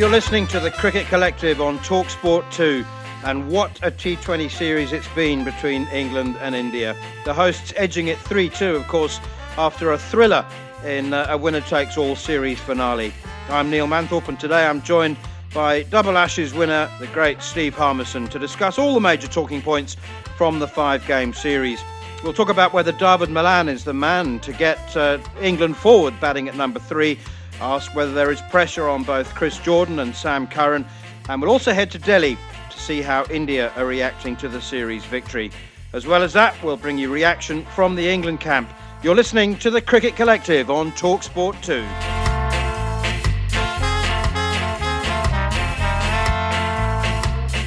You're listening to the Cricket Collective on Talksport 2, and what a T20 series it's been between England and India. The hosts edging it 3 2, of course, after a thriller in uh, a winner takes all series finale. I'm Neil Manthorp, and today I'm joined by double Ashes winner, the great Steve Harmison, to discuss all the major talking points from the five game series. We'll talk about whether David Malan is the man to get uh, England forward, batting at number three ask whether there is pressure on both Chris Jordan and Sam Curran, and we'll also head to Delhi to see how India are reacting to the series victory. As well as that, we'll bring you reaction from the England camp. You're listening to the Cricket Collective on Talksport 2.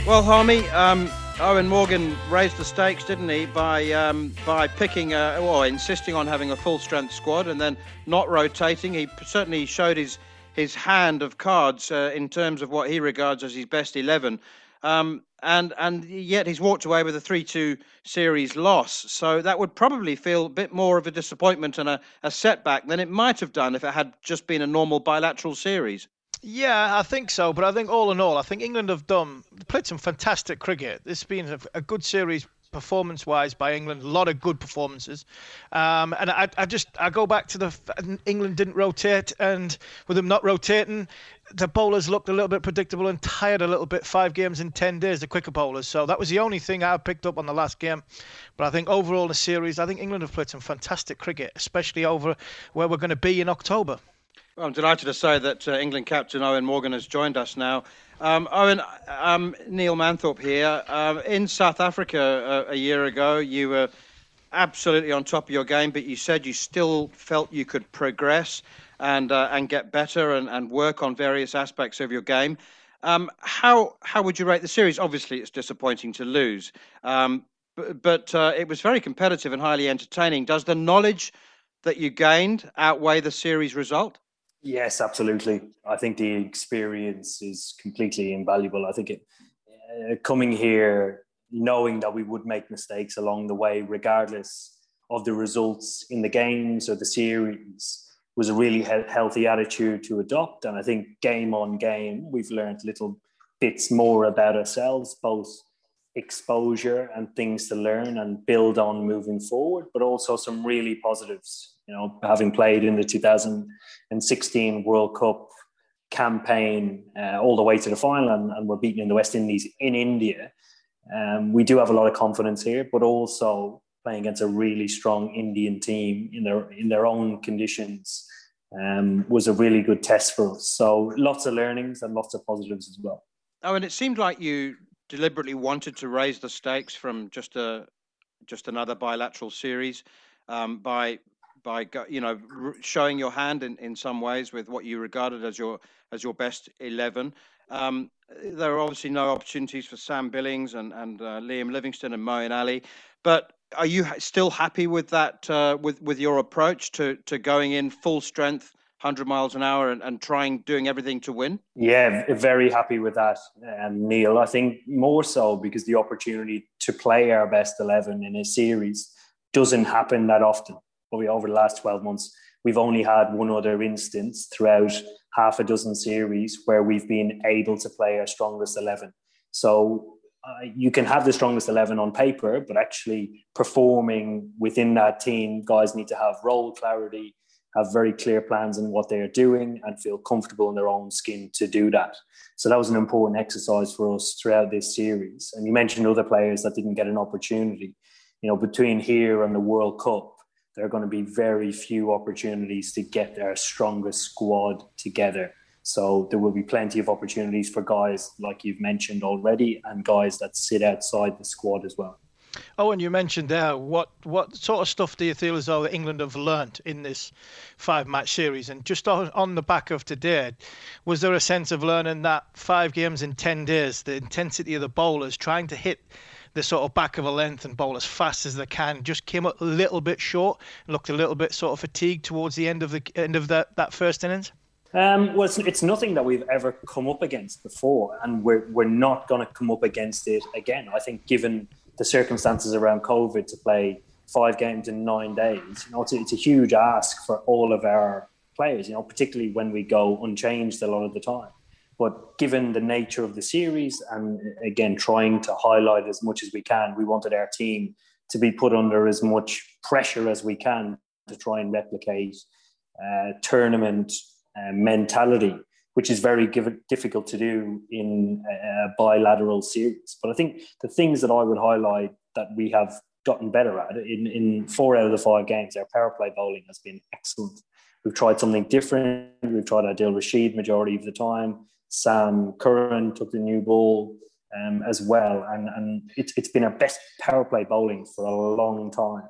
Well, Harmy, um, Eoin Morgan raised the stakes, didn't he, by um, by picking a, or insisting on having a full strength squad and then not rotating. He certainly showed his his hand of cards uh, in terms of what he regards as his best eleven. Um, and and yet he's walked away with a three-two series loss. So that would probably feel a bit more of a disappointment and a, a setback than it might have done if it had just been a normal bilateral series. Yeah, I think so. But I think all in all, I think England have done played some fantastic cricket. This has been a, good series performance wise by England. A lot of good performances. Um, and I, I just I go back to the England didn't rotate, and with them not rotating, the bowlers looked a little bit predictable and tired a little bit. Five games in ten days, the quicker bowlers. So that was the only thing I picked up on the last game. But I think overall the series, I think England have played some fantastic cricket, especially over where we're going to be in October. Well, I'm delighted to say that uh, England captain Eoin Morgan has joined us now. Um, Eoin, um, Neil Manthorp here. Uh, in South Africa uh, a year ago, you were absolutely on top of your game, but you said you still felt you could progress and uh, and get better and, and work on various aspects of your game. Um, how how would you rate the series? Obviously, it's disappointing to lose, um, but, but uh, it was very competitive and highly entertaining. Does the knowledge that you gained outweigh the series result? Yes, absolutely. I think the experience is completely invaluable. I think it, uh, coming here, knowing that we would make mistakes along the way, regardless of the results in the games or the series, was a really he- healthy attitude to adopt. And I think game on game, we've learned little bits more about ourselves, both exposure and things to learn and build on moving forward, but also some really positives. You know, having played in the 2016 World Cup campaign uh, all the way to the final, and, and we're beaten in the West Indies in India. Um, we do have a lot of confidence here, but also playing against a really strong Indian team in their in their own conditions um, was a really good test for us. So lots of learnings and lots of positives as well. Oh, and it seemed like you deliberately wanted to raise the stakes from just a just another bilateral series um, by by you know showing your hand in, in some ways with what you regarded as your as your best 11 Um, there are obviously no opportunities for Sam Billings and and uh, Liam Livingstone and Moeen Ali, but are you still happy with that uh, with with your approach to to going in full strength 100 miles an hour and, and trying doing everything to win? Yeah very happy with that um, neil. I think more so because the opportunity to play our best 11 in a series doesn't happen that often over the last 12 months we've only had one other instance throughout half a dozen series where we've been able to play our strongest 11 so uh, you can have the strongest 11 on paper, but actually performing within that team, guys need to have role clarity, have very clear plans in what they are doing, and feel comfortable in their own skin to do that. So that was an important exercise for us throughout this series. And you mentioned other players that didn't get an opportunity. You know, between here and the World Cup, there are going to be very few opportunities to get their strongest squad together so there will be plenty of opportunities for guys like you've mentioned already, and guys that sit outside the squad as well. Oh, and you mentioned there what what sort of stuff do you feel as though England have learnt in this five match series? And just on, on the back of today, was there a sense of learning that five games in ten days, the intensity of the bowlers trying to hit the sort of back of a length and bowl as fast as they can just came up a little bit short, looked a little bit sort of fatigued towards the end of the end of that, that first innings? Um, well, it's, it's, nothing that we've ever come up against before, and we're, we're not going to come up against it again. I think, given the circumstances around COVID, to play five games in nine days, you know, it's a, it's a huge ask for all of our players. You know, particularly when we go unchanged a lot of the time. But given the nature of the series, and again, trying to highlight as much as we can, we wanted our team to be put under as much pressure as we can to try and replicate uh, tournament uh, mentality, which is very difficult to do in a bilateral series. But I think the things that I would highlight that we have gotten better at in, in four out of the five games, our power play bowling has been excellent. We've tried something different. We've tried Adil Rashid majority of the time. Sam Curran took the new ball um, as well, and and it's it's been our best power play bowling for a long time.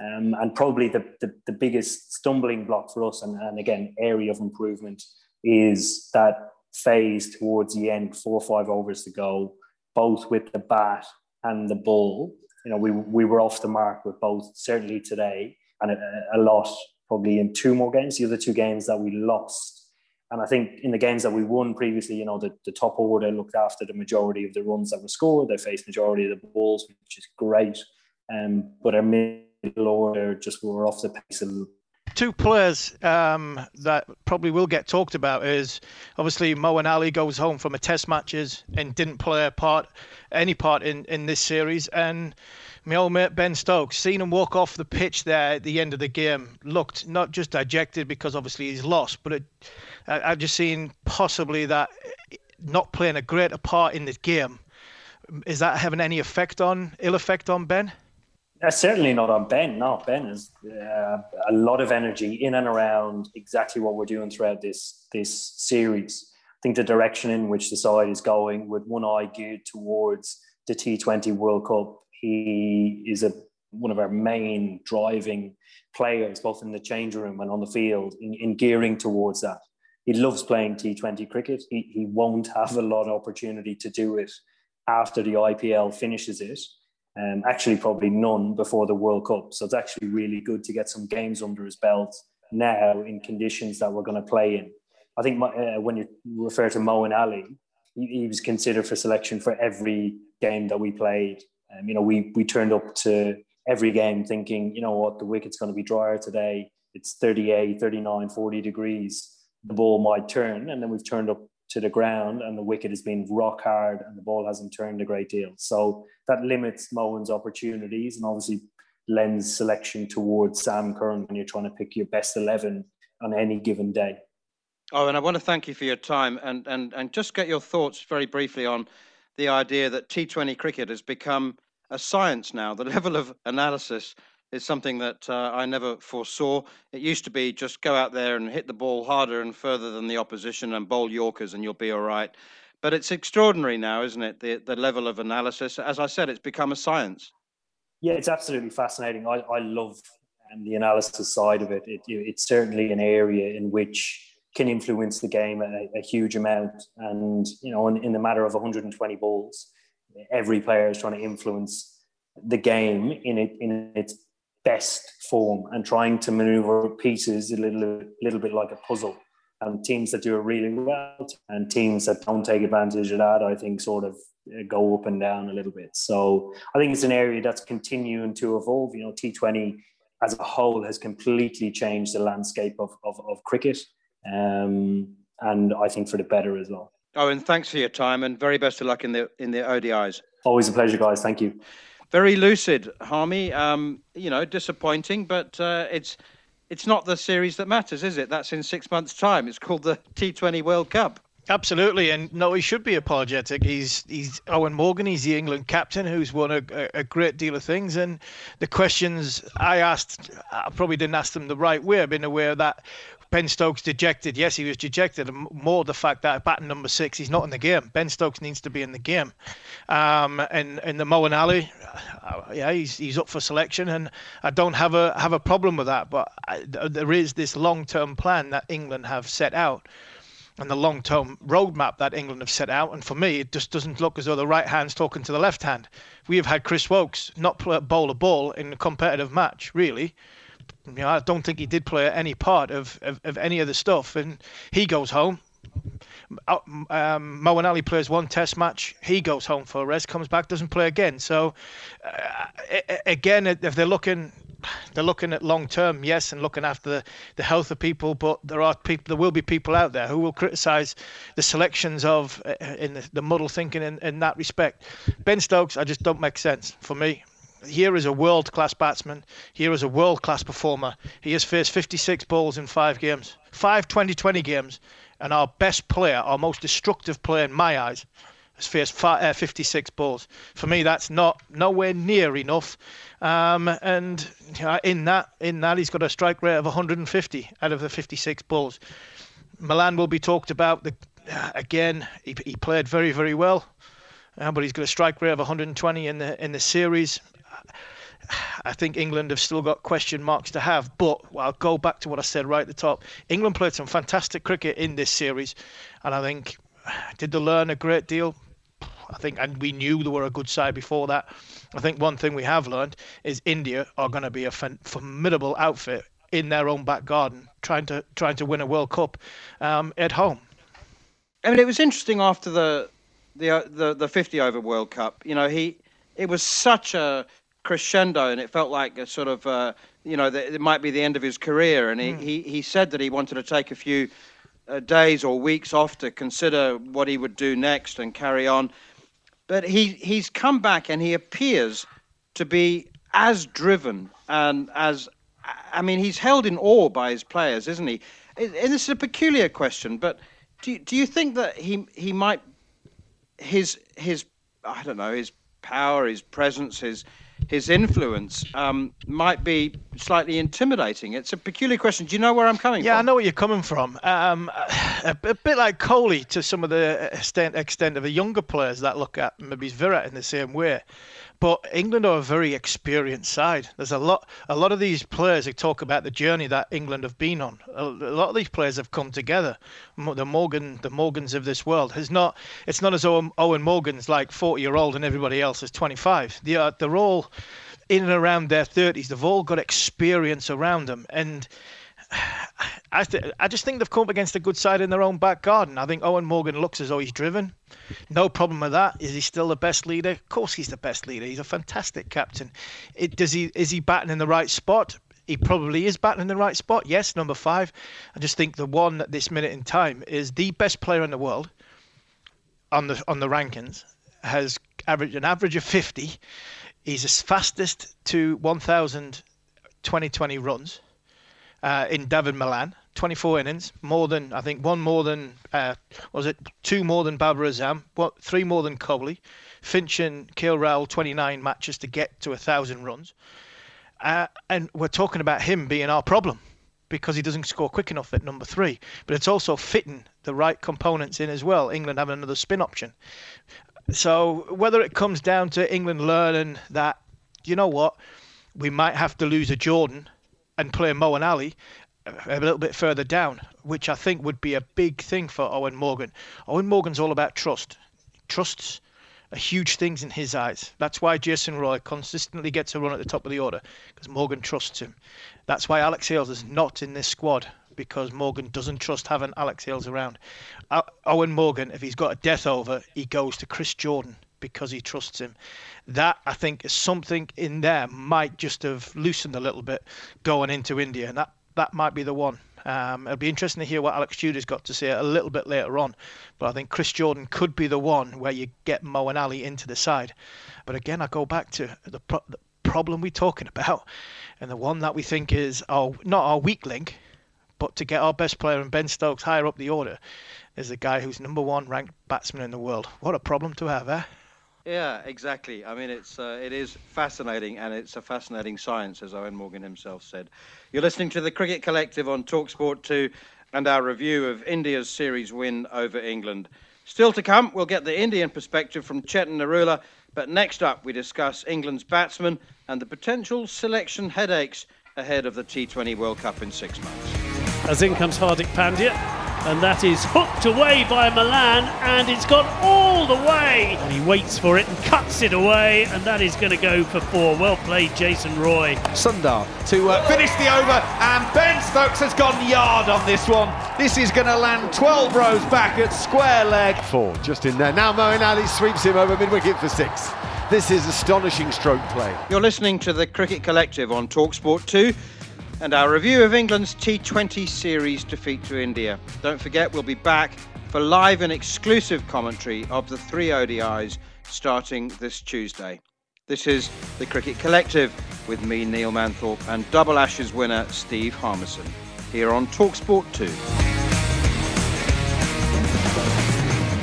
Um, and probably the, the, the, biggest stumbling block for us, and, and again, area of improvement, is that phase towards the end, four or five overs to go, both with the bat and the ball. You know, we, we were off the mark with both, certainly today, and a, a lot probably in two more games, the other two games that we lost. And I think in the games that we won previously, you know, the, the top order looked after the majority of the runs that were scored. They faced majority of the balls, which is great. Um, but our middle order just were off the pace a little. Two players um, that probably will get talked about is obviously Moeen Ali goes home from a Test matches and didn't play a part, any part in, in this series, and my old mate Ben Stokes, seen him walk off the pitch there at the end of the game, looked not just dejected because obviously he's lost, but it, I've just seen possibly that not playing a greater part in this game. Is that having any effect on ill effect on Ben? Uh, certainly not on Ben. No, Ben has uh, a lot of energy in and around exactly what we're doing throughout this this series. I think the direction in which the side is going, with one eye geared towards the T20 World Cup, he is a one of our main driving players, both in the change room and on the field, in, in gearing towards that. He loves playing T20 cricket. He, he won't have a lot of opportunity to do it after the IPL finishes it um, actually probably none before the World Cup. So it's actually really good to get some games under his belt now in conditions that we're going to play in. I think uh, when you refer to Moeen Ali, he, he, was considered for selection for every game that we played. Um, you know, we we turned up to every game thinking, you know what, the wicket's going to be drier today. It's 38, 39, 40 degrees. The ball might turn, and then we've turned up to the ground and the wicket has been rock hard and the ball hasn't turned a great deal. So that limits Moeen's opportunities and obviously lends selection towards Sam Curran when you're trying to pick your best 11 on any given day. Oh, and I want to thank you for your time and, and, and just get your thoughts very briefly on the idea that T20 cricket has become a science now. The level of analysis is something that uh, I never foresaw. It used to be just go out there and hit the ball harder and further than the opposition and bowl Yorkers and you'll be all right. But it's extraordinary now, isn't it? The, the level of analysis. As I said, it's become a science. Yeah, it's absolutely fascinating. I, I love um, the analysis side of it. it. It's certainly an area in which can influence the game a, a huge amount. And you know, in, in the matter of 120 balls, every player is trying to influence the game in it in its best form and trying to maneuver pieces a little little bit like a puzzle. And teams that do it really well and teams that don't take advantage of that, I think, sort of uh, go up and down a little bit. So I think it's an area that's continuing to evolve. You know, T20 as a whole has completely changed the landscape of, of, of cricket. Um, and I think for the better as well. Eoin, thanks for your time and very best of luck in the in the ODIs. Always a pleasure, guys. Thank you. Very lucid, Harmy. Um, you know, disappointing, but uh, it's it's not the series that matters, is it? That's in six months' time. It's called the T20 World Cup. Absolutely, and no, he should be apologetic. He's he's Eoin Morgan. He's the England captain who's won a, a, great deal of things. And the questions I asked, I probably didn't ask them the right way. I've been aware that Ben Stokes dejected. Yes, he was dejected. More the fact that batting number six, he's not in the game. Ben Stokes needs to be in the game. Um, and and the Moeen Ali, uh, yeah, he's he's up for selection, and I don't have a have a problem with that. But I, there is this long term plan that England have set out and the long term roadmap that England have set out. And for me, it just doesn't look as though the right hand's talking to the left hand. We have had Chris Woakes not bowl a ball in a competitive match, really. You know, I don't think he did play any part of, of, of any of the stuff. And he goes home. Uh, um, Ali plays one test match. He goes home for a rest, comes back, doesn't play again. So, uh, again, if they're looking they're looking at long term, yes, and looking after the, the health of people. But there are people, there will be people out there who will criticise the selections of uh, in the, the muddle thinking in, in that respect. Ben Stokes, I just don't make sense for me. Here is a world class batsman. Here is a world class performer. He has faced 56 balls in five games, five 20 20 games, and our best player, our most destructive player in my eyes, has faced uh, 56 balls. For me, that's not nowhere near enough. Um, and in that, in that, he's got a strike rate of 150 out of the 56 balls. Malan will be talked about. The, uh, again, he, he played very, very well, uh, but he's got a strike rate of 120 in the in the series. I think England have still got question marks to have, but I'll go back to what I said right at the top. England played some fantastic cricket in this series, and I think did they learn a great deal? I think, and we knew they were a good side before that. I think one thing we have learned is India are going to be a formidable outfit in their own back garden, trying to trying to win a World Cup um, at home. I mean, it was interesting after the the uh, the, the 50 over World Cup. You know, he it was such a crescendo, and it felt like a sort of uh, you know the, it might be the end of his career. And he, mm. he he said that he wanted to take a few uh, days or weeks off to consider what he would do next and carry on. But he, he's come back and he appears to be as driven and as I mean, he's held in awe by his players, isn't he? And this is a peculiar question, but do you, do you think that he he might his his I don't know his power, his presence, his his influence um, might be slightly intimidating. It's a peculiar question. Do you know where I'm coming yeah, from? Yeah, I know where you're coming from. Um, a, a, bit like Kohli to some of the extent, extent of the younger players that look at maybe Virat in the same way. But England are a very experienced side. There's a lot, a lot of these players who talk about the journey that England have been on. A, lot of these players have come together. The Morgan, the Morgans of this world has not. It's not as though Eoin Morgan's like 40 year old and everybody else is 25. They are, they're all in and around their 30s. They've all got experience around them, and I, th- I just think they've come up against a good side in their own back garden. I think Eoin Morgan looks as though he's driven. No problem with that. Is he still the best leader? Of course, he's the best leader. He's a fantastic captain. It, does he is he batting in the right spot? He probably is batting in the right spot. Yes, number five. I just think the one at this minute in time is the best player in the world on the on the rankings. Has averaged an average of 50. He's the fastest to 1,000 2020 runs uh, in Dawid Malan. 24 innings, more than I think one more than uh, was it two more than Babar Azam, what three more than Kohli. Finch and KL 29 matches to get to a thousand runs, uh, and we're talking about him being our problem because he doesn't score quick enough at number three. But it's also fitting the right components in as well. England having another spin option. So whether it comes down to England learning that, you know what, we might have to lose a Jordan and play Moeen Ali, uh, a little bit further down, which I think would be a big thing for Eoin Morgan. Eoin Morgan's all about trust. Trusts are huge things in his eyes. That's why Jason Roy consistently gets a run at the top of the order because Morgan trusts him. That's why Alex Hales is not in this squad because Morgan doesn't trust having Alex Hales around. Eoin Morgan, if he's got a death over, he goes to Chris Jordan because he trusts him. That I think is something in there might just have loosened a little bit going into India, and that that might be the one. Um, it'll be interesting to hear what Alex Tudor's got to say a little bit later on. But I think Chris Jordan could be the one where you get Moeen Ali into the side. But again, I go back to the, pro- the problem we're talking about, and the one that we think is our not our weak link, but to get our best player and Ben Stokes higher up the order is the guy who's number one ranked batsman in the world. What a problem to have, eh? Yeah, exactly. I mean, it's uh, it is fascinating, and it's a fascinating science, as Eoin Morgan himself said. You're listening to the Cricket Collective on Talksport 2 and our review of India's series win over England. Still to come, we'll get the Indian perspective from Chetan Narula, but next up, we discuss England's batsmen and the potential selection headaches ahead of the T20 World Cup in six months. As in comes Hardik Pandya, and that is hooked away by Malan, and it's gone all the way. And he waits for it and cuts it away, and that is going to go for four. Well played, Jason Roy. Sundar to uh, finish the over, and Ben Stokes has gone yard on this one. This is going to land 12 rows back at square leg. Four, just in there. Now Moeen Ali sweeps him over mid wicket for six. This is astonishing stroke play. You're listening to the Cricket Collective on Talksport 2 and our review of England's T20 series defeat to India. Don't forget, we'll be back for live and exclusive commentary of the three ODIs starting this Tuesday. This is the Cricket Collective with me, Neil Manthorp, and double Ashes winner Steve Harmison here on Talksport 2.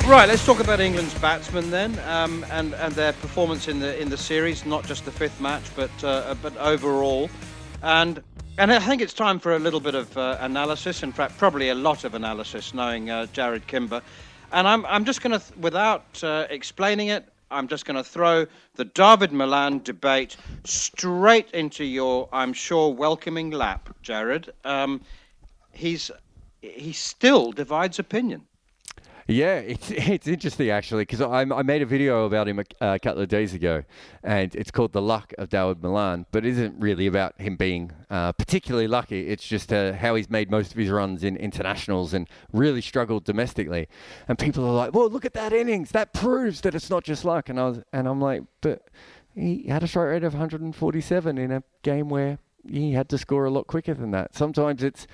Right, let's talk about England's batsmen then, um, and and their performance in the in the series, not just the fifth match, but uh, but overall. And and I think it's time for a little bit of uh, analysis. In fact, probably a lot of analysis, knowing uh, Jarrod Kimber. And I'm, I'm just going to, th- without uh, explaining it, I'm just going to throw the David Malan debate straight into your, I'm sure, welcoming lap, Jarrod. Um, he's he still divides opinion. Yeah, it's it's interesting actually because I, I made a video about him a, a, couple of days ago, and it's called "The Luck of Dawid Malan," but it isn't really about him being uh, particularly lucky. It's just uh, how he's made most of his runs in internationals and really struggled domestically. And people are like, "Well, look at that innings. That proves that it's not just luck." And I was, and I'm like, "But he had a strike rate of 147 in a game where he had to score a lot quicker than that. Sometimes it's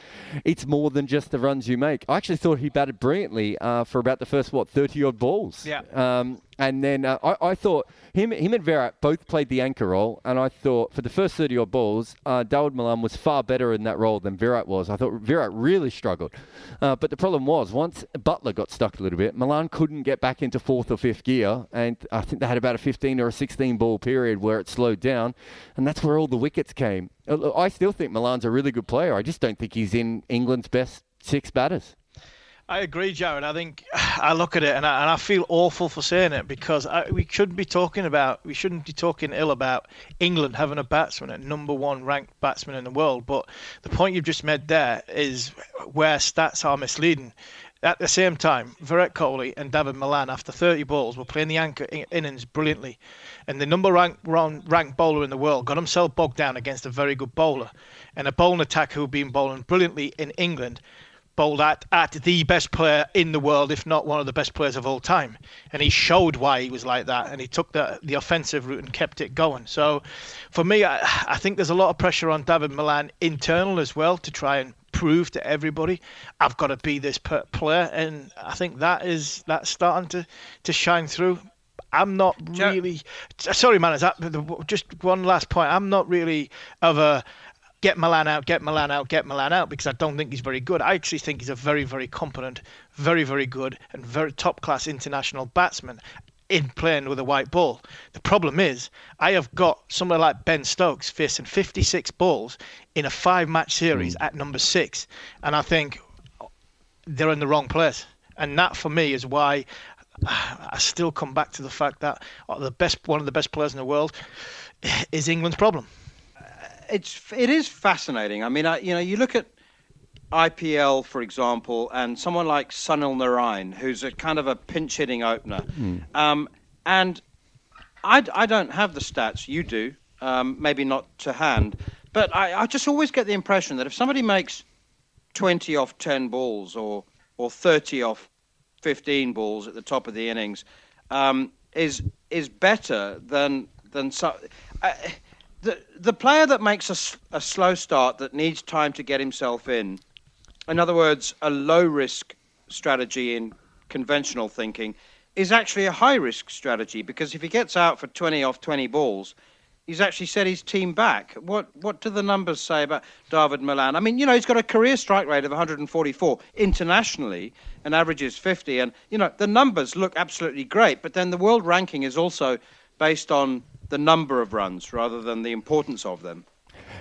it's more than just the runs you make. I actually thought he batted brilliantly uh, for about the first what thirty odd balls. Yeah. Um, and then uh, I, I thought him him and Virat both played the anchor role, and I thought for the first thirty odd balls, uh, Malan was far better in that role than Virat was. I thought Virat really struggled, uh, but the problem was once Buttler got stuck a little bit, Malan couldn't get back into fourth or fifth gear, and I think they had about a fifteen or a sixteen ball period where it slowed down, and that's where all the wickets came. Uh, I still think Malan's a really good player. I just don't think he's in England's best six batters. I agree, Jarrod. I think I look at it and I, and I feel awful for saying it because I, we shouldn't be talking about we shouldn't be talking ill about England having a batsman at number one ranked batsman in the world. But the point you've just made there is where stats are misleading. At the same time, Virat Kohli and David Malan, after 30 balls, were playing the anchor innings brilliantly. And the number ranked, ranked bowler in the world got himself bogged down against a very good bowler. And a bowling attack who'd been bowling brilliantly in England bowled at, at the best player in the world, if not one of the best players of all time. And he showed why he was like that, and he took the the offensive route and kept it going. So, for me, I, I think there's a lot of pressure on David Malan internal as well to try and prove to everybody I've got to be this player, and I think that is that's starting to to shine through. I'm not really sorry, man. Is that just one last point? I'm not really of a get Malan out, get Malan out, get Malan out because I don't think he's very good. I actually think he's a very, very competent, very, very good, and very top class international batsman in playing with a white ball. The problem is, I have got somebody like Ben Stokes facing 56 balls in a five match series mm. at number six, and I think they're in the wrong place. And that for me is why I still come back to the fact that the best, one of the best players in the world, is England's problem it's it is fascinating. I mean, I, you know, you look at IPL, for example, and someone like Sunil Narine, who's a kind of a pinch hitting opener. Mm. Um, and I, I, don't have the stats, you do, um, maybe not to hand, but I, I, just always get the impression that if somebody makes 20 off 10 balls or, or 30 off 15 balls at the top of the innings, um, is is better than than so. Uh, the the player that makes a, a slow start that needs time to get himself in in other words, a low risk strategy in conventional thinking is actually a high risk strategy because if he gets out for 20 off 20 balls, he's actually set his team back. What what do the numbers say about David Malan? I mean, you know, he's got a career strike rate of 144 internationally and averages 50 and you know, the numbers look absolutely great, but then the world ranking is also based on the number of runs rather than the importance of them.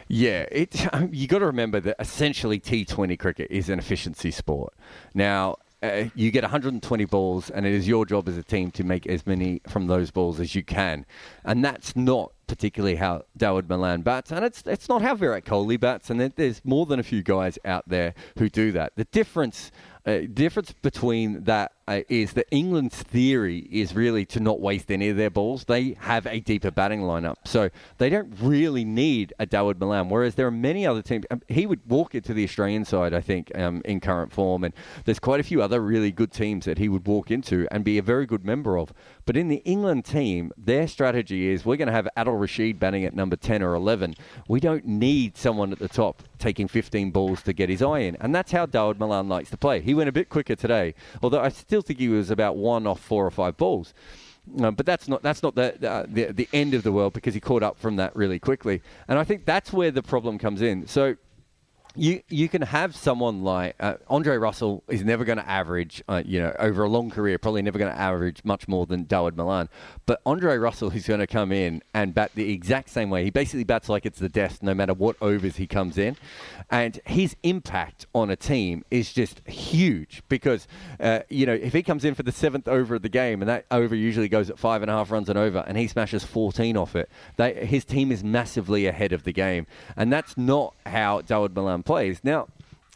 Yeah, it, you got to remember that essentially T20 cricket is an efficiency sport. Now, uh, you get 120 balls, and it is your job as a team to make as many from those balls as you can. And that's not particularly how Dawid Malan bats, and it's it's not how Virat Kohli bats. And there's more than a few guys out there who do that. The difference uh, difference between that is that England's theory is really to not waste any of their balls. They have a deeper batting lineup, so they don't really need a Dawid Malan. Whereas there are many other teams. Um, he would walk into the Australian side, I think, um, in current form, and there's quite a few other really good teams that he would walk into and be a very good member of. But in the England team, their strategy is we're going to have Adil Rashid batting at number 10 or 11. We don't need someone at the top taking 15 balls to get his eye in, and that's how Dawid Malan likes to play. He went a bit quicker today, although I still think he was about one off four or five balls. Uh, but that's not that's not the, uh, the the end of the world because he caught up from that really quickly, and I think that's where the problem comes in. So you you can have someone like uh, Andre Russell is never going to average, uh, you know, over a long career, probably never going to average much more than Dawid Malan. But Andre Russell is going to come in and bat the exact same way. He basically bats like it's the death, no matter what overs he comes in, and his impact on a team is just huge because uh, you know if he comes in for the seventh over of the game and that over usually goes at five and a half runs and over, and he smashes 14 off it, they, his team is massively ahead of the game, and that's not how Dawid Malan plays. Now,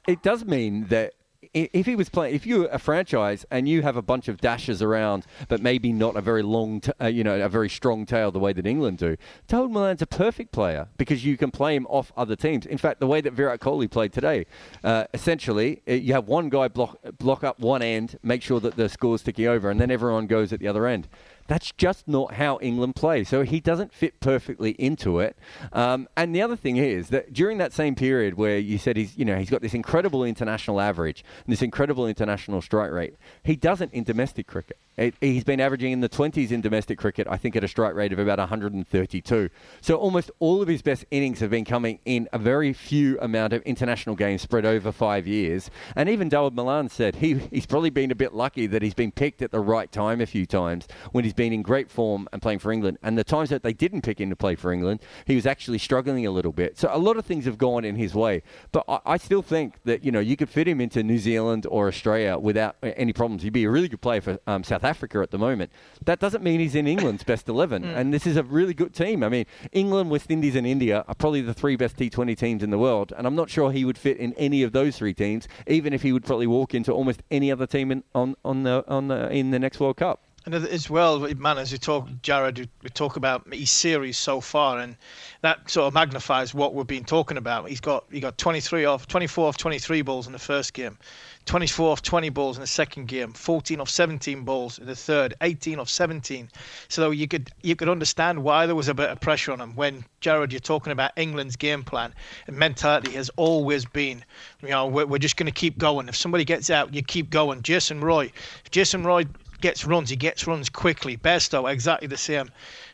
it does mean that if he was playing, if you're a franchise and you have a bunch of dashes around, but maybe not a very long, t- uh, you know, a very strong tail the way that England do, Dawid Malan's a perfect player because you can play him off other teams. In fact, the way that Virat Kohli played today, uh, essentially, uh, you have one guy block block up one end, make sure that the score's ticking over, and then everyone goes at the other end. That's just not how England play. So he doesn't fit perfectly into it. Um, and the other thing is that during that same period where you said he's, you know, he's got this incredible international average and this incredible international strike rate, he doesn't in domestic cricket. It, he's been averaging in the 20s in domestic cricket, I think, at a strike rate of about 132. So almost all of his best innings have been coming in a very few amount of international games spread over five years. And even Dawid Malan said he, he's probably been a bit lucky that he's been picked at the right time a few times when he's been in great form and playing for England. And the times that they didn't pick him to play for England, he was actually struggling a little bit. So a lot of things have gone in his way. But I, I still think that, you know, you could fit him into New Zealand or Australia without any problems. He'd be a really good player for um, South Africa at the moment. That doesn't mean he's in England's best 11. Mm. And this is a really good team. I mean, England, West Indies, and India are probably the three best T20 teams in the world. And I'm not sure he would fit in any of those three teams, even if he would probably walk into almost any other team in, on, on the, on the, in the next World Cup. And as well, man, as you talk, mm. Jarrod, we talk about his series so far, and that sort of magnifies what we've been talking about. He's got he got 23 off, 24 off 23 balls in the first game, 24 off 20 balls in the second game, 14 off 17 balls in the third, 18 off 17. So you could you could understand why there was a bit of pressure on him. When Jarrod, you're talking about England's game plan and mentality has always been, you know, we're, we're just going to keep going. If somebody gets out, you keep going. Jason Roy, Jason Roy gets runs, he gets runs quickly. Bairstow, exactly the same.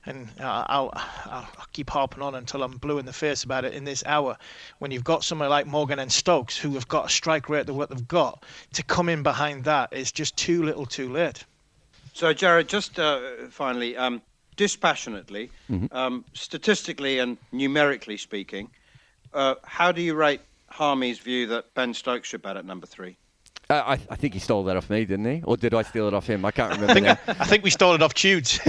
And uh, I'll, I'll, keep harping on until I'm blue in the face about it in this hour. When you've got somebody like Morgan and Stokes who have got a strike rate of what they've got, to come in behind that is just too little too late. So, Jarrod, just uh, finally, um, dispassionately, mm-hmm. um, statistically and numerically speaking, uh, how do you rate Harmy's view that Ben Stokes should bat at number three? Uh, I, I, think he stole that off me, didn't he? Or did I steal it off him? I can't remember. I think, I think we stole it off Tudes.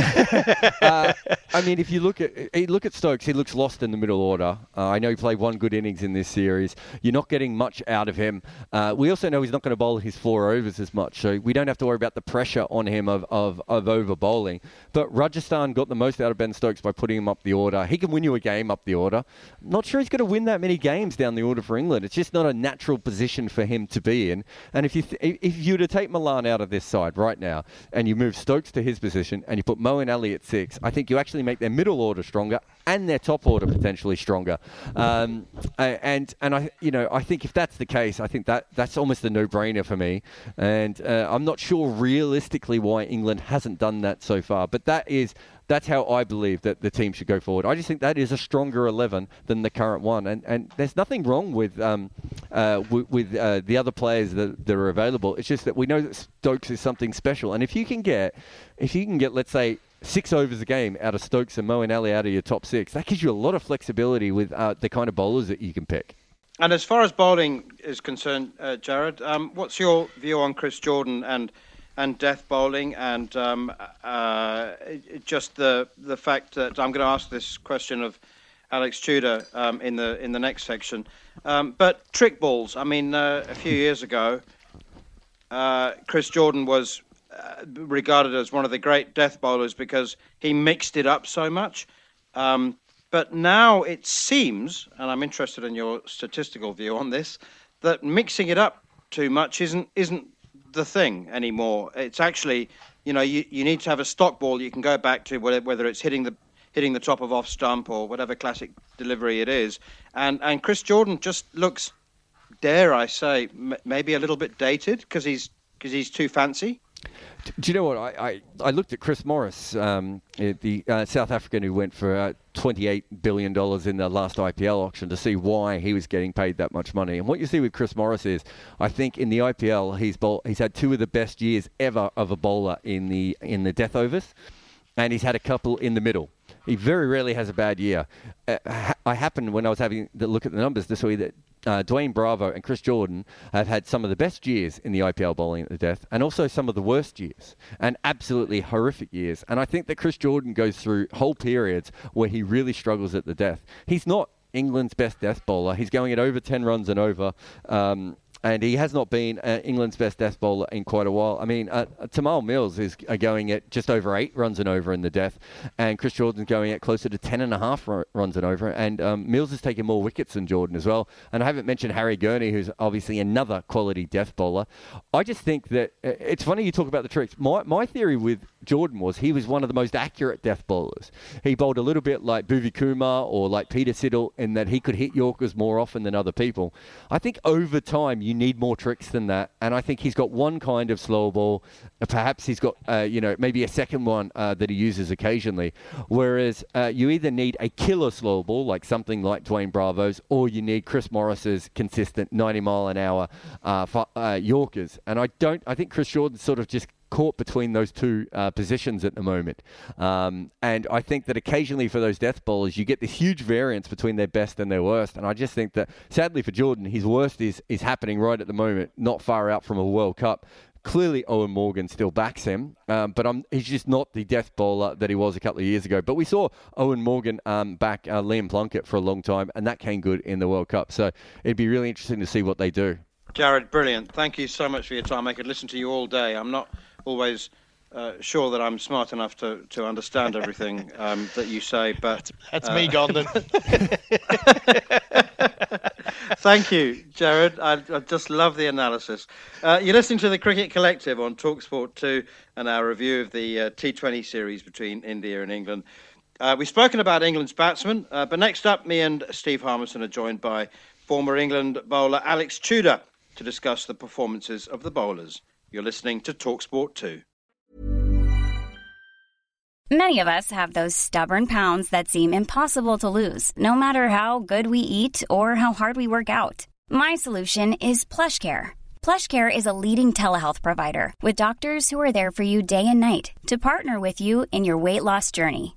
uh, I mean, if you look at look at Stokes, he looks lost in the middle order. Uh, I know he played one good innings in this series. You're not getting much out of him. Uh, we also know he's not going to bowl his four overs as much, so we don't have to worry about the pressure on him of, of, of over bowling. But Rajasthan got the most out of Ben Stokes by putting him up the order. He can win you a game up the order. Not sure he's going to win that many games down the order for England. It's just not a natural position for him to be in. And if you th- if you were to take Malan out of this side right now and you move Stokes to his position and you put Moeen Ali at six, I think you actually make their middle order stronger and their top order potentially stronger. Um, and and I you know I think if that's the case, I think that that's almost a no-brainer for me. And uh, I'm not sure realistically why England hasn't done that so far, but that is that's how I believe that the team should go forward. I just think that is a stronger 11 than the current one. And, and there's nothing wrong with um, uh, with, with uh, the other players that, that are available. It's just that we know that Stokes is something special. And if you can get, if you can get, let's say, six overs a game out of Stokes and Moeen Ali out of your top six, that gives you a lot of flexibility with uh, the kind of bowlers that you can pick. And as far as bowling is concerned, uh, Jarrod, um, what's your view on Chris Jordan and and death bowling, and um, uh, just the the fact that I'm going to ask this question of Alex Tudor um, in the in the next section. Um, but trick balls. I mean, uh, a few years ago, uh, Chris Jordan was uh, regarded as one of the great death bowlers because he mixed it up so much. Um, but now it seems, and I'm interested in your statistical view on this, that mixing it up too much isn't isn't the thing anymore. It's actually, you know, you, you need to have a stock ball you can go back to, whether, whether it's hitting the hitting the top of off stump or whatever classic delivery it is. And and Chris Jordan just looks, dare I say, m- maybe a little bit dated because he's because he's too fancy. Do you know what? I, I, I looked at Chris Morris, um, eh, the uh, South African who went for uh, $28 billion in the last IPL auction to see why he was getting paid that much money. And what you see with Chris Morris is, I think in the IPL, he's, bowl, he's had two of the best years ever of a bowler in the, in the death overs, and he's had a couple in the middle. He very rarely has a bad year. Uh, I happened when I was having the look at the numbers to see that uh, Dwayne Bravo and Chris Jordan have had some of the best years in the IPL bowling at the death, and also some of the worst years, and absolutely horrific years. And I think that Chris Jordan goes through whole periods where he really struggles at the death. He's not England's best death bowler. He's going at over 10 runs and over. Um, and he has not been uh, England's best death bowler in quite a while. I mean, uh, Tymal Mills is uh, going at just over eight runs and over in the death, and Chris Jordan's going at closer to ten and a half runs and over. And um, Mills is taking more wickets than Jordan as well. And I haven't mentioned Harry Gurney, who's obviously another quality death bowler. I just think that uh, it's funny you talk about the tricks. My my theory with Jordan was he was one of the most accurate death bowlers. He bowled a little bit like Bhuvi Kumar or like Peter Siddle in that he could hit Yorkers more often than other people. I think over time you need more tricks than that, and I think he's got one kind of slow ball. Perhaps he's got uh, you know maybe a second one uh, that he uses occasionally. Whereas uh, you either need a killer slow ball like something like Dwayne Bravo's, or you need Chris Morris's consistent 90 mile an hour uh, uh, Yorkers. And I don't. I think Chris Jordan sort of just caught between those two uh, positions at the moment. Um, and I think that occasionally for those death bowlers, you get this huge variance between their best and their worst. And I just think that, sadly for Jordan, his worst is, is happening right at the moment, not far out from a World Cup. Clearly, Eoin Morgan still backs him, um, but I'm, he's just not the death bowler that he was a couple of years ago. But we saw Eoin Morgan um, back uh, Liam Plunkett for a long time, and that came good in the World Cup. So it'd be really interesting to see what they do. Jarrod, brilliant. Thank you so much for your time. I could listen to you all day. I'm not always uh, sure that I'm smart enough to, to understand everything um, that you say, but that's uh, me gone then. Thank you, Jarrod. I, I, just love the analysis. Uh, you're listening to the Cricket Collective on Talksport 2 and our review of the uh, T20 series between India and England. Uh, we've spoken about England's batsmen, uh, but next up, me and Steve Harmison are joined by former England bowler Alex Tudor to discuss the performances of the bowlers. You're listening to Talksport 2. Many of us have those stubborn pounds that seem impossible to lose, no matter how good we eat or how hard we work out. My solution is PlushCare. PlushCare is a leading telehealth provider with doctors who are there for you day and night to partner with you in your weight loss journey.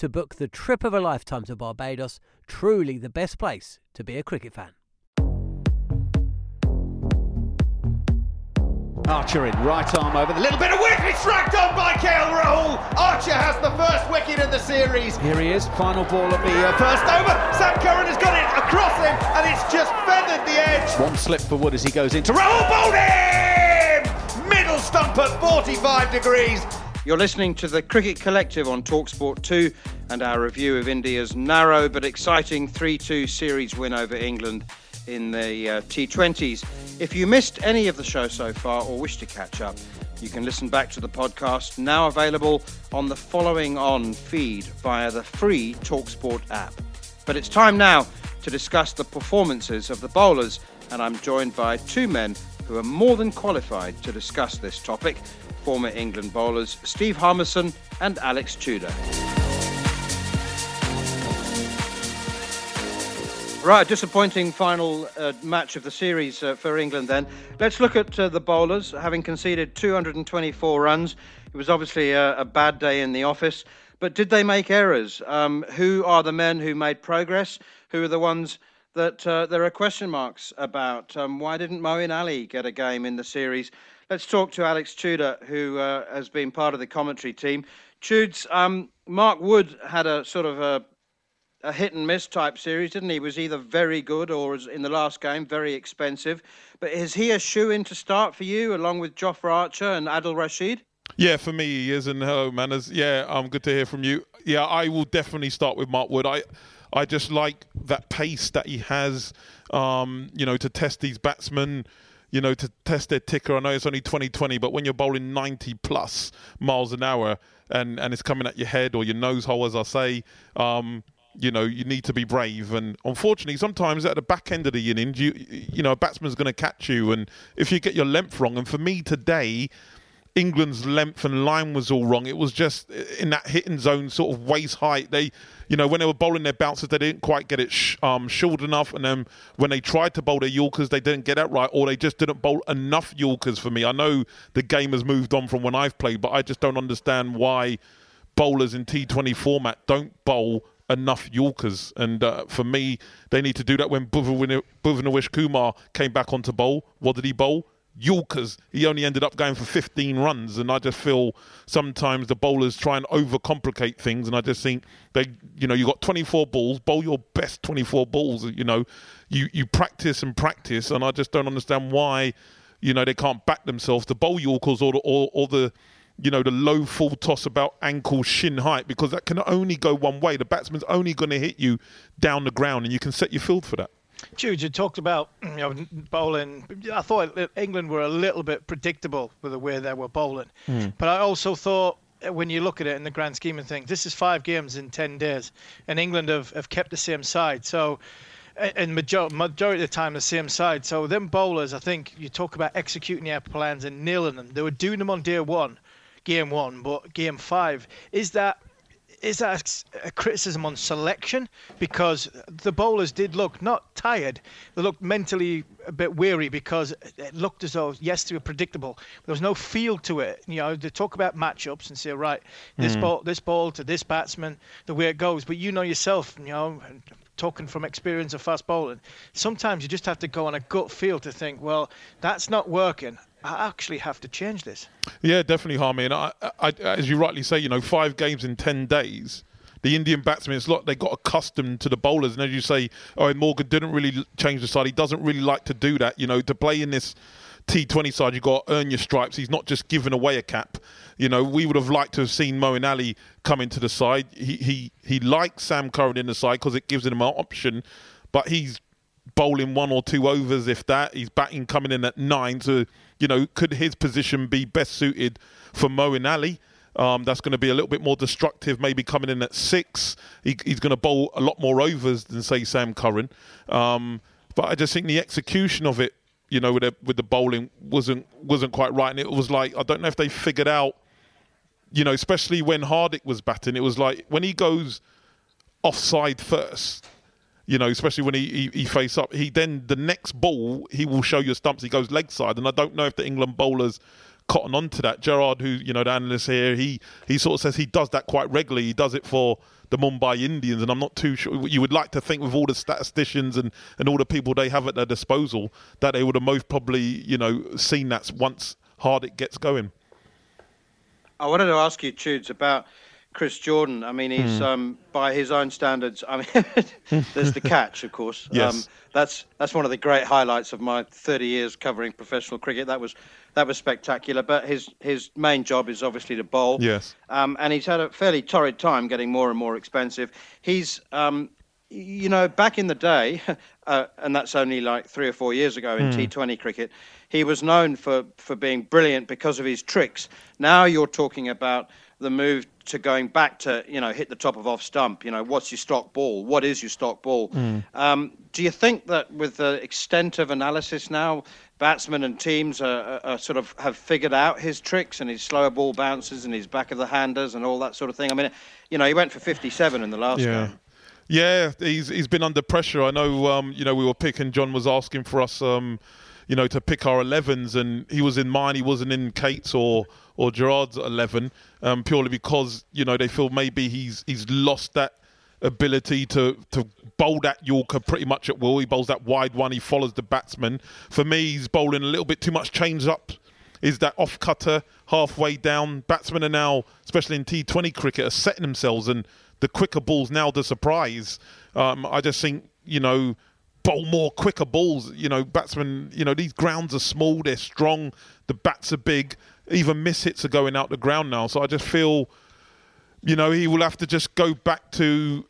to book the trip of a lifetime to Barbados. Truly the best place to be a cricket fan. Archer in, right arm over the little bit of wicket, struck on by KL Rahul. Archer has the first wicket in the series. Here he is, final ball of the uh, first over. Sam Curran has got it across him, and it's just feathered the edge. One slip for Wood as he goes into Rahul bowled him! Middle stump at 45 degrees. You're listening to the Cricket Collective on Talksport 2 and our review of India's narrow but exciting 3 2 series win over England in the uh, T20s. If you missed any of the show so far or wish to catch up, you can listen back to the podcast now available on the following on feed via the free Talksport app. But it's time now to discuss the performances of the bowlers, and I'm joined by two men who are more than qualified to discuss this topic former England bowlers Steve Harmison and Alex Tudor. Right, disappointing final uh, match of the series uh, for England then. Let's look at uh, the bowlers. Having conceded 224 runs, it was obviously a, a bad day in the office. But did they make errors? Um, who are the men who made progress? Who are the ones that uh, there are question marks about? Um, why didn't Moeen Ali get a game in the series? Let's talk to Alex Tudor, who uh, has been part of the commentary team. Tudes, um, Mark Wood had a sort of a a hit and miss type series, didn't he? Was either very good or in the last game very expensive. But is he a shoe in to start for you, along with Jofra Archer and Adil Rashid? Yeah, for me he is, and hello, manners. Yeah, I'm good to hear from you. Yeah, I will definitely start with Mark Wood. I, I just like that pace that he has. Um, you know, to test these batsmen you know, to test their ticker. I know it's only 2020, but when you're bowling 90 plus miles an hour and, and it's coming at your head or your nose hole, as I say, um, you know, you need to be brave. And unfortunately, sometimes at the back end of the innings, you you know, a batsman's going to catch you. And if you get your length wrong, and for me today, England's length and line was all wrong. It was just in that hitting zone, sort of waist height. They, you know, when they were bowling their bouncers, they didn't quite get it sh- um, short enough. And then when they tried to bowl their Yorkers, they didn't get it right, or they just didn't bowl enough Yorkers for me. I know the game has moved on from when I've played, but I just don't understand why bowlers in T20 format don't bowl enough Yorkers. And uh, for me, they need to do that. When Bhuvnesh Kumar came back onto bowl, what did he bowl? Yorkers. He only ended up going for 15 runs, and I just feel sometimes the bowlers try and overcomplicate things, and I just think they, you know, you got 24 balls, bowl your best 24 balls. You know, you you practice and practice, and I just don't understand why, you know, they can't back themselves to bowl Yorkers or or, or the you know, the low full toss about ankle shin height because that can only go one way. The batsman's only going to hit you down the ground, and you can set your field for that. Tudes, you talked about you know bowling. I thought England were a little bit predictable with the way they were bowling, mm. but I also thought when you look at it in the grand scheme of things, this is five games in ten days, and England have, have kept the same side. So and majority, majority of the time the same side. So them bowlers, I think you talk about executing their plans and nailing them. They were doing them on day one, game one, but game five is that is that a criticism on selection? Because the bowlers did look not tired, they looked mentally a bit weary because it looked as though yes they were predictable. There was no feel to it. You know, they talk about matchups and say right, this mm. ball, this ball to this batsman, the way it goes. But you know yourself, you know, talking from experience of fast bowling, sometimes you just have to go on a gut feel to think, well, that's not working. I actually have to change this. Yeah, definitely, Harmy. And I, I, as you rightly say, you know, five games in ten days. The Indian batsmen, it's like they got accustomed to the bowlers, and as you say, Eoin Morgan didn't really change the side. He doesn't really like to do that. You know, to play in this T20 side, you've got to earn your stripes. He's not just giving away a cap. You know, we would have liked to have seen Moeen Ali come into the side. He he he likes Sam Curran in the side because it gives him an option, but he's bowling one or two overs, if that. He's batting coming in at nine. So, you know, could his position be best suited for Moeen Ali? Um, that's going to be a little bit more destructive, maybe coming in at six. He, he's going to bowl a lot more overs than, say, Sam Curran. Um, but I just think the execution of it, you know, with the, with the bowling wasn't wasn't quite right. And it was like, I don't know if they figured out, you know, especially when Hardik was batting, it was like when he goes offside first, you know, especially when he, he, he face up. He then the next ball he will show you stumps. He goes leg side, and I don't know if the England bowlers cotton on to that. Jarrod, who you know the analyst here, he he sort of says he does that quite regularly. He does it for the Mumbai Indians, and I'm not too sure. You would like to think with all the statisticians and, and all the people they have at their disposal that they would have most probably you know seen that once Hardik gets going. I wanted to ask you, Tudes, about Chris Jordan. I mean, he's mm. um, by his own standards. I mean, there's the catch, of course. Yes. Um, that's that's one of the great highlights of my 30 years covering professional cricket. That was that was spectacular. But his his main job is obviously to bowl. Yes. Um, and he's had a fairly torrid time, getting more and more expensive. He's um, you know, back in the day, uh, and that's only like three or four years ago in mm. T20 cricket, he was known for, for being brilliant because of his tricks. Now you're talking about the move to going back to you know hit the top of off stump. You know what's your stock ball? What is your stock ball? Mm. Um, do you think that with the extent of analysis now, batsmen and teams are, are, sort of have figured out his tricks and his slower ball bounces and his back of the handers and all that sort of thing? I mean, you know, he went for 57 in the last yeah. game. Yeah, he's he's been under pressure. I know. Um, you know, we were picking. John was asking for us. Um, you know, to pick our 11s, and he was in mine. He wasn't in Kate's or or Jarrod's 11, um, purely because you know they feel maybe he's he's lost that ability to to bowl that Yorker pretty much at will. He bowls that wide one. He follows the batsman. For me, he's bowling a little bit too much change up. Is that off cutter halfway down? Batsmen are now, especially in T20 cricket, are setting themselves, and the quicker balls now the surprise. Um, I just think you know bowl more quicker balls. You know, batsmen, you know, these grounds are small, they're strong, the bats are big. Even miss hits are going out the ground now. So I just feel, you know, he will have to just go back to,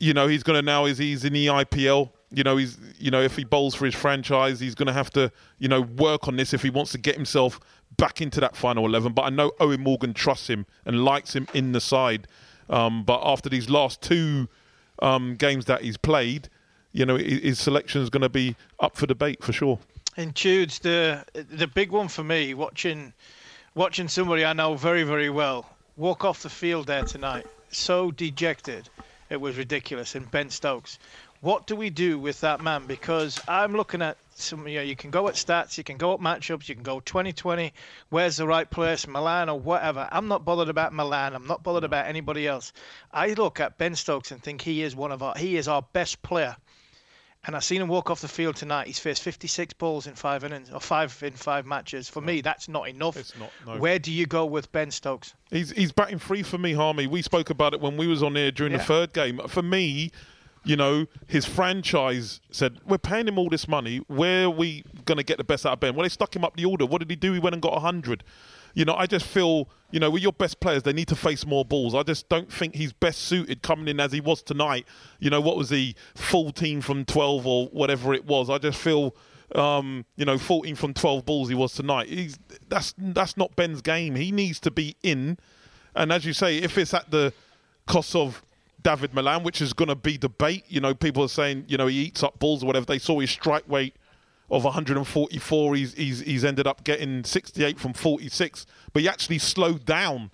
you know, he's going to now, is he's in the IPL. You know, he's, you know, if he bowls for his franchise, he's going to have to, you know, work on this if he wants to get himself back into that final 11. But I know Eoin Morgan trusts him and likes him in the side. Um, but after these last two um, games that he's played, you know, his selection is going to be up for debate for sure. And Tudes, the the big one for me, watching watching somebody I know very very well walk off the field there tonight, so dejected, it was ridiculous. And Ben Stokes, what do we do with that man? Because I'm looking at some, you know, you can go at stats, you can go at matchups, you can go 2020, where's the right place, Malan or whatever. I'm not bothered about Malan. I'm not bothered about anybody else. I look at Ben Stokes and think he is one of our, he is our best player and I seen him walk off the field tonight. He's faced 56 balls in five innings, or five in five matches. For me, that's not enough. It's not. No. Where do you go with Ben Stokes? He's he's batting free for me, Harmy. We spoke about it when we was on here during yeah. the third game. For me, you know, his franchise said, We're paying him all this money. Where are we going to get the best out of Ben? Well, they stuck him up the order. What did he do? He went and got 100. You know, I just feel, you know, with your best players, they need to face more balls. I just don't think he's best suited coming in as he was tonight. You know, what was he, 14 from 12 or whatever it was? I just feel, um, you know, 14 from 12 balls he was tonight. He's, that's, that's not Ben's game. He needs to be in. And as you say, if it's at the cost of David Malan, which is going to be debate. You know, people are saying, you know, he eats up balls or whatever. They saw his strike rate of 144. He's, he's, he's ended up getting 68 from 46, but he actually slowed down.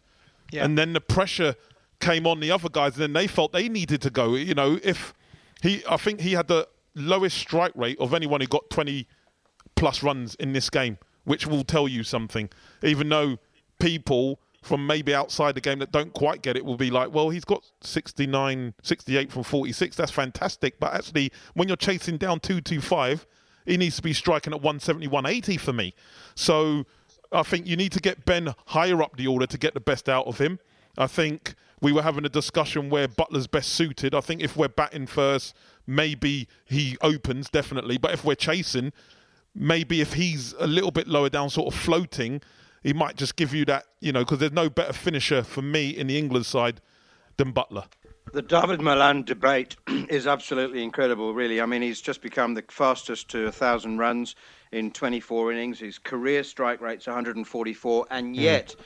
Yeah. And then the pressure came on the other guys, and then they felt they needed to go. You know, if he, I think he had the lowest strike rate of anyone who got 20 plus runs in this game, which will tell you something. Even though people from maybe outside the game that don't quite get it will be like, well, he's got 69, 68 from 46. That's fantastic. But actually, when you're chasing down 225, he needs to be striking at 170, 180 for me. So I think you need to get Ben higher up the order to get the best out of him. I think we were having a discussion where Buttler's best suited. I think if we're batting first, maybe he opens, definitely. But if we're chasing, maybe if he's a little bit lower down, sort of floating, he might just give you that, you know, because there's no better finisher for me in the England side than Buttler. The David Malan debate is absolutely incredible, really. I mean, he's just become the fastest to 1,000 runs in 24 innings. His career strike rate's 144, and yet. Mm.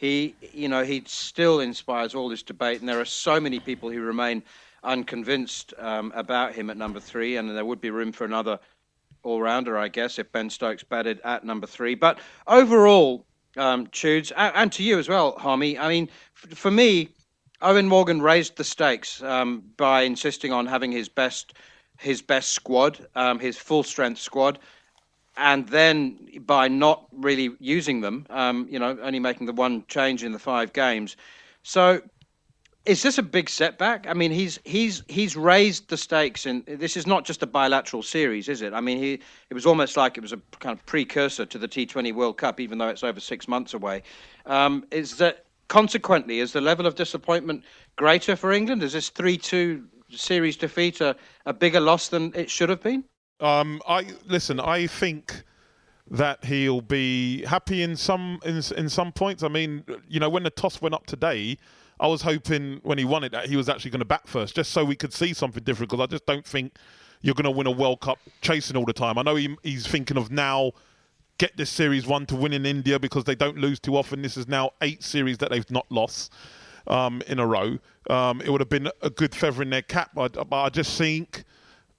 He, you know, he still inspires all this debate, and there are so many people who remain unconvinced um, about him at number three, and there would be room for another all rounder, I guess, if Ben Stokes batted at number three. But overall, um, Tudes, and, and to you as well, Harmy, I mean, f- for me, Eoin Morgan raised the stakes um, by insisting on having his best his best squad, um, his full strength squad, and then by not really using them, um, you know, only making the one change in the five games. So is this a big setback? I mean, he's he's he's raised the stakes, and this is not just a bilateral series, is it? I mean, he it was almost like it was a kind of precursor to the T20 World Cup, even though it's over six months away. Um, is that consequently is the level of disappointment greater for England? Is this three-two series defeat a, a bigger loss than it should have been? Um, I listen. I think that he'll be happy in some in, in some points. I mean, you know, when the toss went up today I was hoping when he won it that he was actually going to bat first, just so we could see something different. Because I just don't think you're going to win a World Cup chasing all the time. I know he, he's thinking of now get this series one to win in India because they don't lose too often. This is now eight series that they've not lost um, in a row. Um, it would have been a good feather in their cap, but, but I just think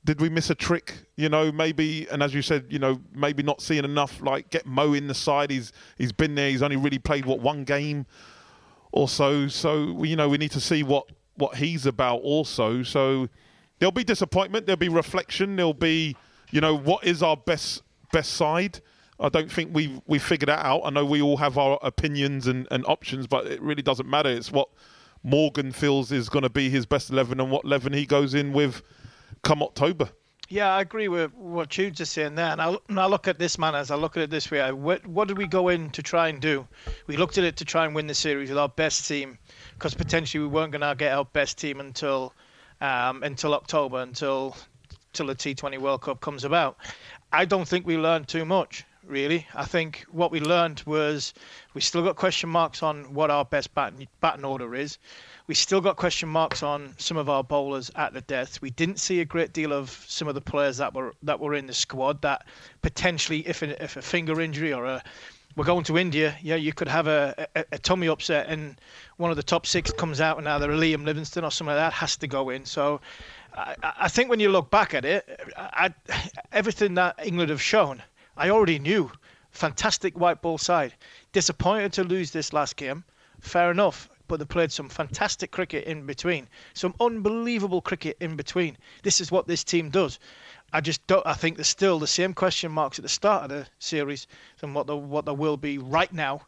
did we miss a trick? You know, maybe, and as you said, you know, maybe not seeing enough. Like get Mo in the side. He's he's been there. He's only really played what one game or So So, you know we need to see what what he's about also. So there'll be disappointment. There'll be reflection. There'll be you know what is our best best side. I don't think we we figured that out. I know we all have our opinions and, and options, but it really doesn't matter. It's what Morgan feels is going to be his best eleven and what eleven he goes in with come October. Yeah, I agree with what Jude's just saying there. And I, and I look at this, man, as I look at it this way. what, what did we go in to try and do? We looked at it to try and win the series with our best team because potentially we weren't going to get our best team until um, until October, until, until the T20 World Cup comes about. I don't think we learned too much really. I think what we learned was we still got question marks on what our best batting, batting order is. We still got question marks on some of our bowlers at the death. We didn't see a great deal of some of the players that were that were in the squad that potentially, if a, if a finger injury or a we're going to India, yeah, you could have a, a, a tummy upset and one of the top six comes out and either Liam Livingstone or something like that has to go in. So I, I think when you look back at it, I, everything that England have shown I already knew. Fantastic white ball side. Disappointed to lose this last game. Fair enough. But they played some fantastic cricket in between. Some unbelievable cricket in between. This is what this team does. I just don't. I think there's still the same question marks at the start of the series than what the what there will be right now.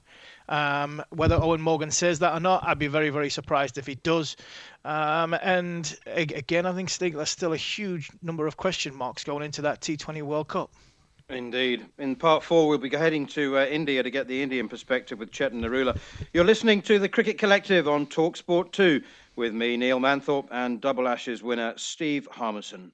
Um, whether Eoin Morgan says that or not, I'd be very very surprised if he does. Um, and again, I think there's still a huge number of question marks going into that T20 World Cup. Indeed. In part four, we'll be heading to uh, India to get the Indian perspective with Chetan Narula. You're listening to the Cricket Collective on Talksport 2 with me, Neil Manthorp, and Double Ashes winner Steve Harmison.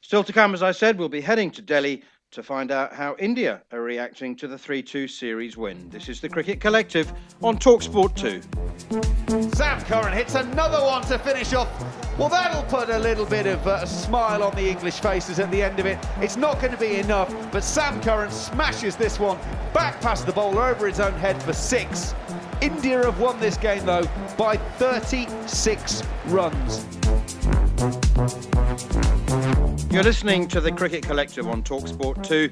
Still to come, as I said, we'll be heading to Delhi to find out how India are reacting to the 3 2 series win. This is the Cricket Collective on Talksport 2. Sam Curran hits another one to finish off. Well, that'll put a little bit of uh, a smile on the English faces at the end of it. It's not going to be enough, but Sam Curran smashes this one back past the bowler over his own head for six. India have won this game, though, by 36 runs. You're listening to the Cricket Collective on Talksport 2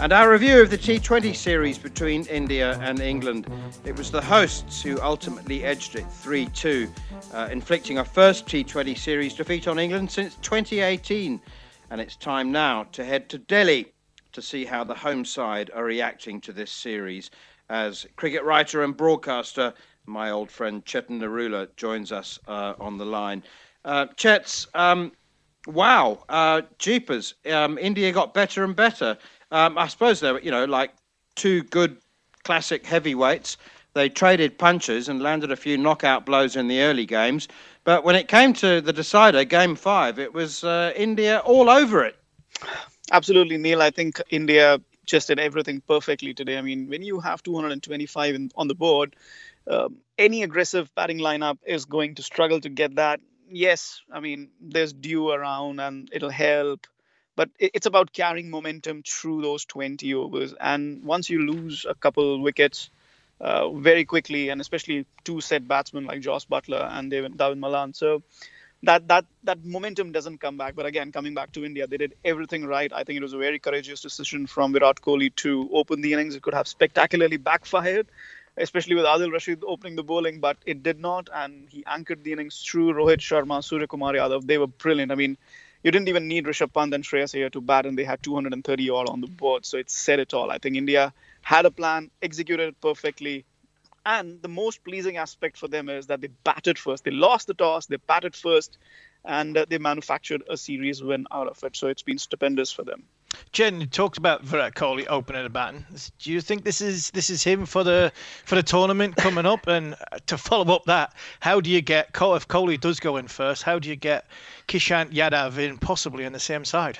and our review of the T20 series between India and England. It was the hosts who ultimately edged it 3 2, uh, inflicting a first T20 series defeat on England since 2018. And it's time now to head to Delhi to see how the home side are reacting to this series as cricket writer and broadcaster, my old friend Chetan Narula, joins us uh, on the line. Uh, Chets, um, wow, uh, jeepers! Um, India got better and better. Um, I suppose they were, you know, like two good classic heavyweights. They traded punches and landed a few knockout blows in the early games. But when it came to the decider, game five, it was uh, India all over it. Absolutely, Neil. I think India just did everything perfectly today. I mean, when you have 225 in, on the board, um, any aggressive batting lineup is going to struggle to get that yes, I mean, there's dew around and it'll help, but it's about carrying momentum through those 20 overs. And once you lose a couple wickets uh, very quickly, and especially two set batsmen like Jos Buttler and David, Dawid Malan, so that that that momentum doesn't come back. But again, coming back to India, they did everything right. I think it was a very courageous decision from Virat Kohli to open the innings. It could have spectacularly backfired especially with Adil Rashid opening the bowling, but it did not, and he anchored the innings through Rohit Sharma, Surya Kumar Yadav. They were brilliant. I mean, you didn't even need Rishabh Pant and Shreyas Iyer to bat, and they had 230 all on the board. So it said it all. I think India had a plan, executed it perfectly. And the most pleasing aspect for them is that they batted first. They lost the toss, they batted first, and uh, they manufactured a series win out of it. So it's been stupendous for them. Jen, talked about Virat Kohli opening a batting. Do you think this is this is him for the for the tournament coming up? And to follow up that, how do you get if Kohli does go in first? How do you get Kishant Yadav in possibly on the same side?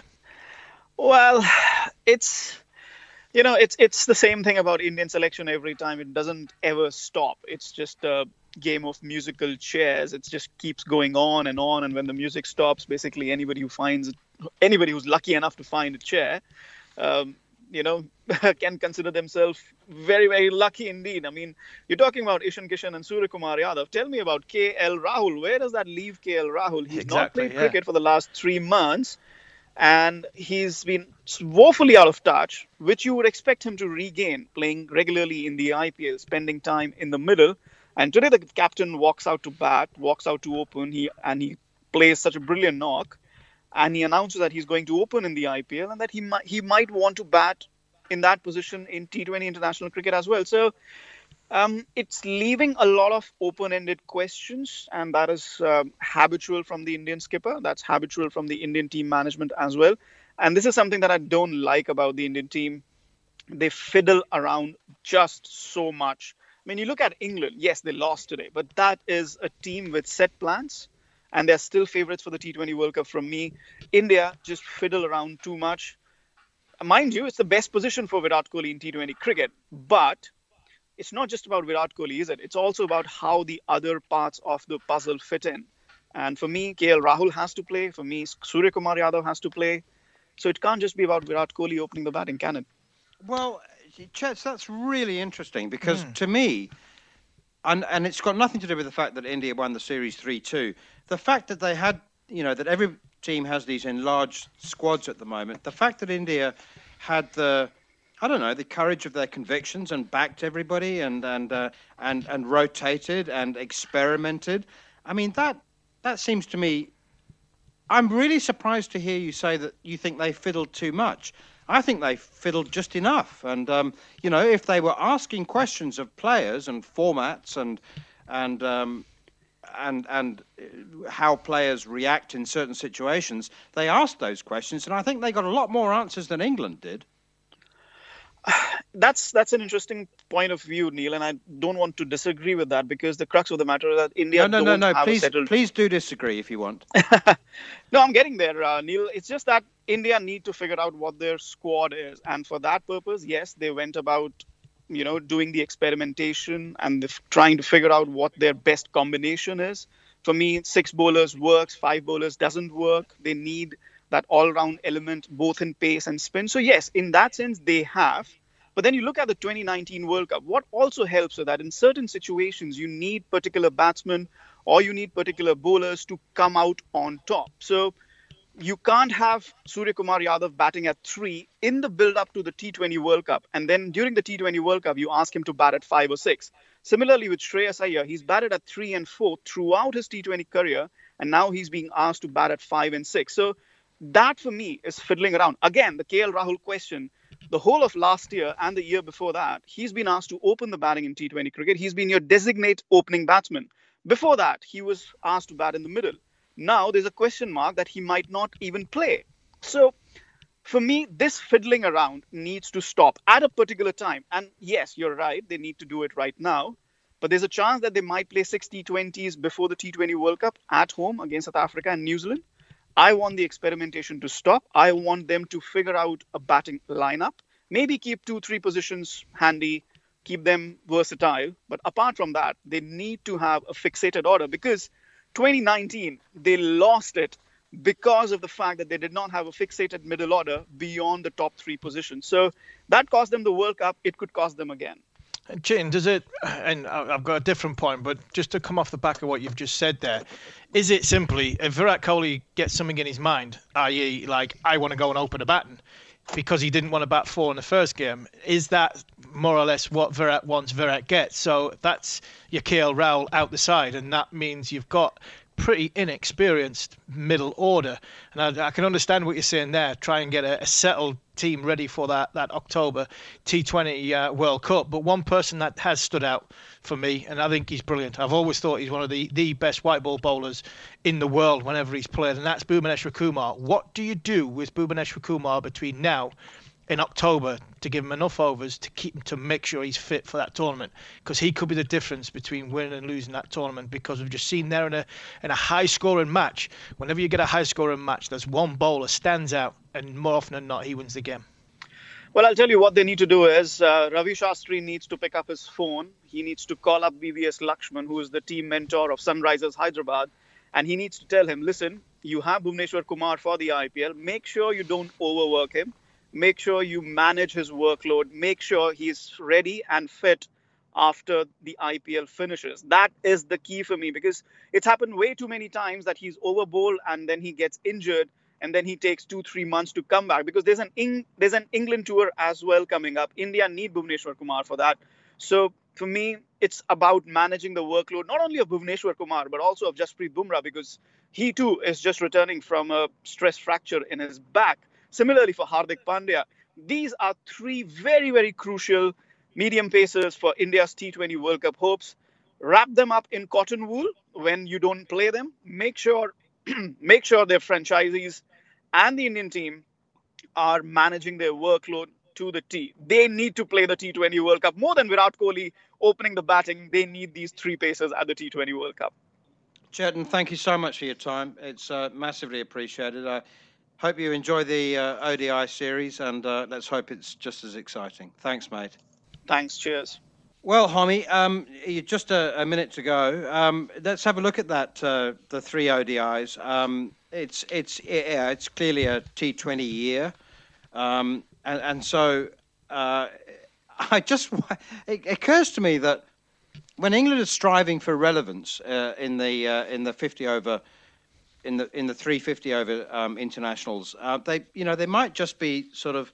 Well, it's you know it's it's the same thing about Indian selection every time. It doesn't ever stop. It's just a game of musical chairs. It just keeps going on and on. And when the music stops, basically anybody who finds anybody who's lucky enough to find a chair, um, you know, can consider themselves very, very lucky indeed. I mean, you're talking about Ishan Kishan and Surya Kumar Yadav. Tell me about KL Rahul. Where does that leave KL Rahul? He's exactly, not played yeah. cricket for the last three months, and he's been woefully out of touch, which you would expect him to regain playing regularly in the IPL, spending time in the middle. And today the captain walks out to bat, walks out to open, he and he plays such a brilliant knock and he announces that he's going to open in the IPL and that he might he might want to bat in that position in T20 international cricket as well. So um, it's leaving a lot of open-ended questions, and that is um, habitual from the Indian skipper. That's habitual from the Indian team management as well. And this is something that I don't like about the Indian team. They fiddle around just so much. I mean, you look at England. Yes, they lost today, but that is a team with set plans and they're still favorites for the T20 World Cup from me. India just fiddle around too much. Mind you, it's the best position for Virat Kohli in T20 cricket, but it's not just about Virat Kohli, is it? It's also about how the other parts of the puzzle fit in. And for me, KL Rahul has to play. For me, Surya Kumar Yadav has to play. So it can't just be about Virat Kohli opening the batting cannon. Well, Chets, that's really interesting because mm. to me, and, and it's got nothing to do with the fact that India won the series 3 2 the fact that they had, you know, that every team has these enlarged squads at the moment, the fact that India had the, I don't know, the courage of their convictions and backed everybody and and uh, and and rotated and experimented. I mean that that seems to me. I'm really surprised to hear you say that you think they fiddled too much. I think they fiddled just enough. And um, you know, if they were asking questions of players and formats and and um, and and uh, how players react in certain situations, they asked those questions, and I think they got a lot more answers than England did. That's that's an interesting point of view, Neil, and I don't want to disagree with that because the crux of the matter is that India. No, no, no, no. Please, settled... please do disagree if you want. no, I'm getting there, uh, Neil. It's just that India need to figure out what their squad is, and for that purpose, yes, they went about you know doing the experimentation and the, trying to figure out what their best combination is for me six bowlers works five bowlers doesn't work they need that all-round element both in pace and spin so yes in that sense they have but then you look at the 2019 world cup what also helps is that in certain situations you need particular batsmen or you need particular bowlers to come out on top so you can't have Surya Kumar Yadav batting at three in the build up to the T20 World Cup. And then during the T20 World Cup, you ask him to bat at five or six. Similarly, with Shreyas Iyer, he's batted at three and four throughout his T20 career. And now he's being asked to bat at five and six. So that for me is fiddling around. Again, the KL Rahul question the whole of last year and the year before that, he's been asked to open the batting in T20 cricket. He's been your designate opening batsman. Before that, he was asked to bat in the middle. Now there's a question mark that he might not even play. So for me, this fiddling around needs to stop at a particular time. And yes, you're right, they need to do it right now. But there's a chance that they might play 6 T20s before the T20 World Cup at home against South Africa and New Zealand. I want the experimentation to stop. I want them to figure out a batting lineup. Maybe keep two, three positions handy, keep them versatile. But apart from that, they need to have a fixated order because 2019, they lost it because of the fact that they did not have a fixated middle order beyond the top three positions. So that cost them the World Cup. It could cost them again. Jane, does it, and I've got a different point, but just to come off the back of what you've just said there, is it simply if Virat Kohli gets something in his mind, i.e., like, I want to go and open a baton because he didn't want to bat four in the first game, is that more or less what Virat wants, Virat gets? So that's your KL Rahul out the side, and that means you've got pretty inexperienced middle order. And I, I, can understand what you're saying there. Try and get a, a settled team ready for that, that October T20 uh, World Cup. But one person that has stood out for me, and I think he's brilliant. I've always thought he's one of the, the best white ball bowlers in the world whenever he's played, and that's Bhuvneshwar Kumar. What do you do with Bhuvneshwar Kumar between now in October to give him enough overs to keep him to make sure he's fit for that tournament. Because he could be the difference between winning and losing that tournament because we've just seen there in a in a high scoring match. Whenever you get a high scoring match there's one bowler stands out and more often than not he wins the game. Well, I'll tell you what they need to do is uh, Ravi Shastri needs to pick up his phone. He needs to call up VVS Laxman, who is the team mentor of Sunrisers Hyderabad, and he needs to tell him, listen, you have Bhuvneshwar Kumar for the IPL. Make sure you don't overwork him make sure you manage his workload, make sure he's ready and fit after the IPL finishes. That is the key for me because it's happened way too many times that he's overbowled and then he gets injured and then he takes two three months to come back because there's an Eng- there's an England tour as well coming up. India need Bhuvneshwar Kumar for that. So for me, it's about managing the workload not only of Bhuvneshwar Kumar but also of Jasprit Bumrah because he too is just returning from a stress fracture in his back. Similarly, for Hardik Pandya, these are three very, very crucial medium pacers for India's T20 World Cup hopes. Wrap them up in cotton wool when you don't play them. Make sure, make sure their franchisees and the Indian team are managing their workload to the T. They need to play the T20 World Cup more than Virat Kohli opening the batting. They need these three pacers at the T20 World Cup. Chetan, thank you so much for your time. It's uh, massively appreciated. Uh, Hope you enjoy the uh, ODI series, and uh, let's hope it's just as exciting. Thanks, mate. Thanks. Cheers. Well, Harmy, um, just a, a, minute to go. Um, let's have a look at that. Uh, the three ODIs. Um, it's it's yeah, it's clearly a T20 year, um, and, and so uh, I just it occurs to me that when England is striving for relevance uh, in the uh, in the 50 over in the in the 350 over um, internationals, uh, they you know they might just be sort of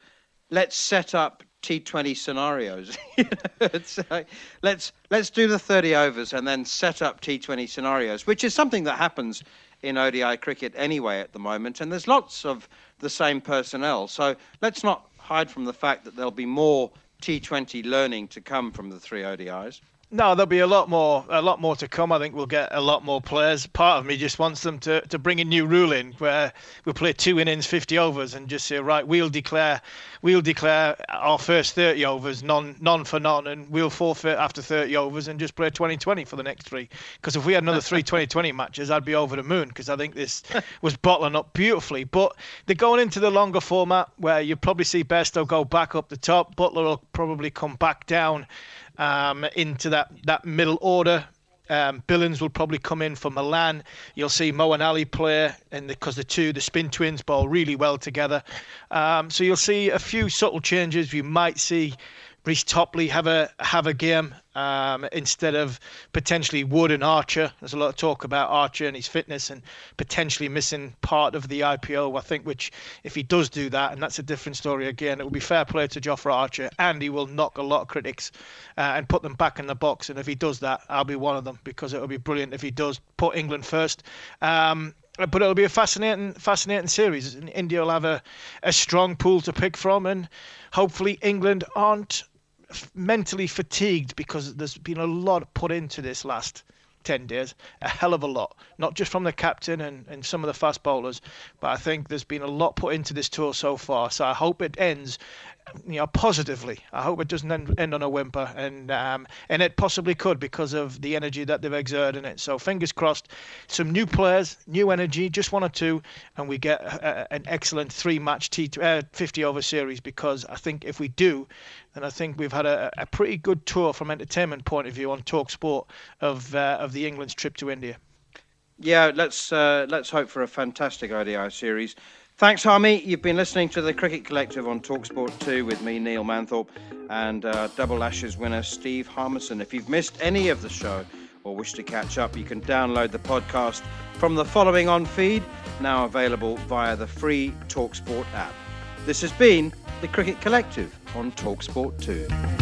let's set up T20 scenarios. uh, let's let's do the 30 overs and then set up T20 scenarios, which is something that happens in ODI cricket anyway at the moment, and there's lots of the same personnel. So let's not hide from the fact that there'll be more T20 learning to come from the three ODIs. No, there'll be a lot more, a lot more to come. I think we'll get a lot more players. Part of me just wants them to, to bring a new rule in where we'll play two innings, 50 overs, and just say, right, we'll declare, we'll declare our first 30 overs, none, none for none, and we'll forfeit after 30 overs and just play 20-20 for the next three. Because if we had another three 20-20 matches, I'd be over the moon. Because I think this was bottling up beautifully. But they're going into the longer format where you probably see Bairstow go back up the top. Buttler will probably come back down um, into that, that middle order. Um, Billings will probably come in for Malan. You'll see Moeen Ali play, and because the, the two, the spin twins, bowl really well together. Um, so you'll see a few subtle changes. You might see Reece Topley have a have a game um, instead of potentially Wood and Archer. There's a lot of talk about Archer and his fitness and potentially missing part of the IPL. I think which if he does do that, and that's a different story again, it will be fair play to Jofra Archer, and he will knock a lot of critics uh, and put them back in the box. And if he does that, I'll be one of them because it will be brilliant if he does put England first. Um, but it'll be a fascinating, fascinating series. India will have a, a strong pool to pick from, and hopefully England aren't mentally fatigued because there's been a lot put into this last 10 days, a hell of a lot, not just from the captain and, and some of the fast bowlers, but I think there's been a lot put into this tour so far. So I hope it ends you know, positively. I hope it doesn't end, on a whimper, and um, and it possibly could because of the energy that they've exerted in it. So fingers crossed, some new players, new energy, just one or two, and we get a, an excellent three-match T uh, 50 over series. Because I think if we do, then I think we've had a, a pretty good tour from entertainment point of view on Talk Sport of uh, of the England's trip to India. Yeah, let's uh, let's hope for a fantastic ODI series. Thanks, Harmy. You've been listening to the Cricket Collective on Talksport 2 with me, Neil Manthorp, and uh, Double Ashes winner Steve Harmison. If you've missed any of the show or wish to catch up, you can download the podcast from the following on feed, now available via the free Talksport app. This has been the Cricket Collective on Talksport 2.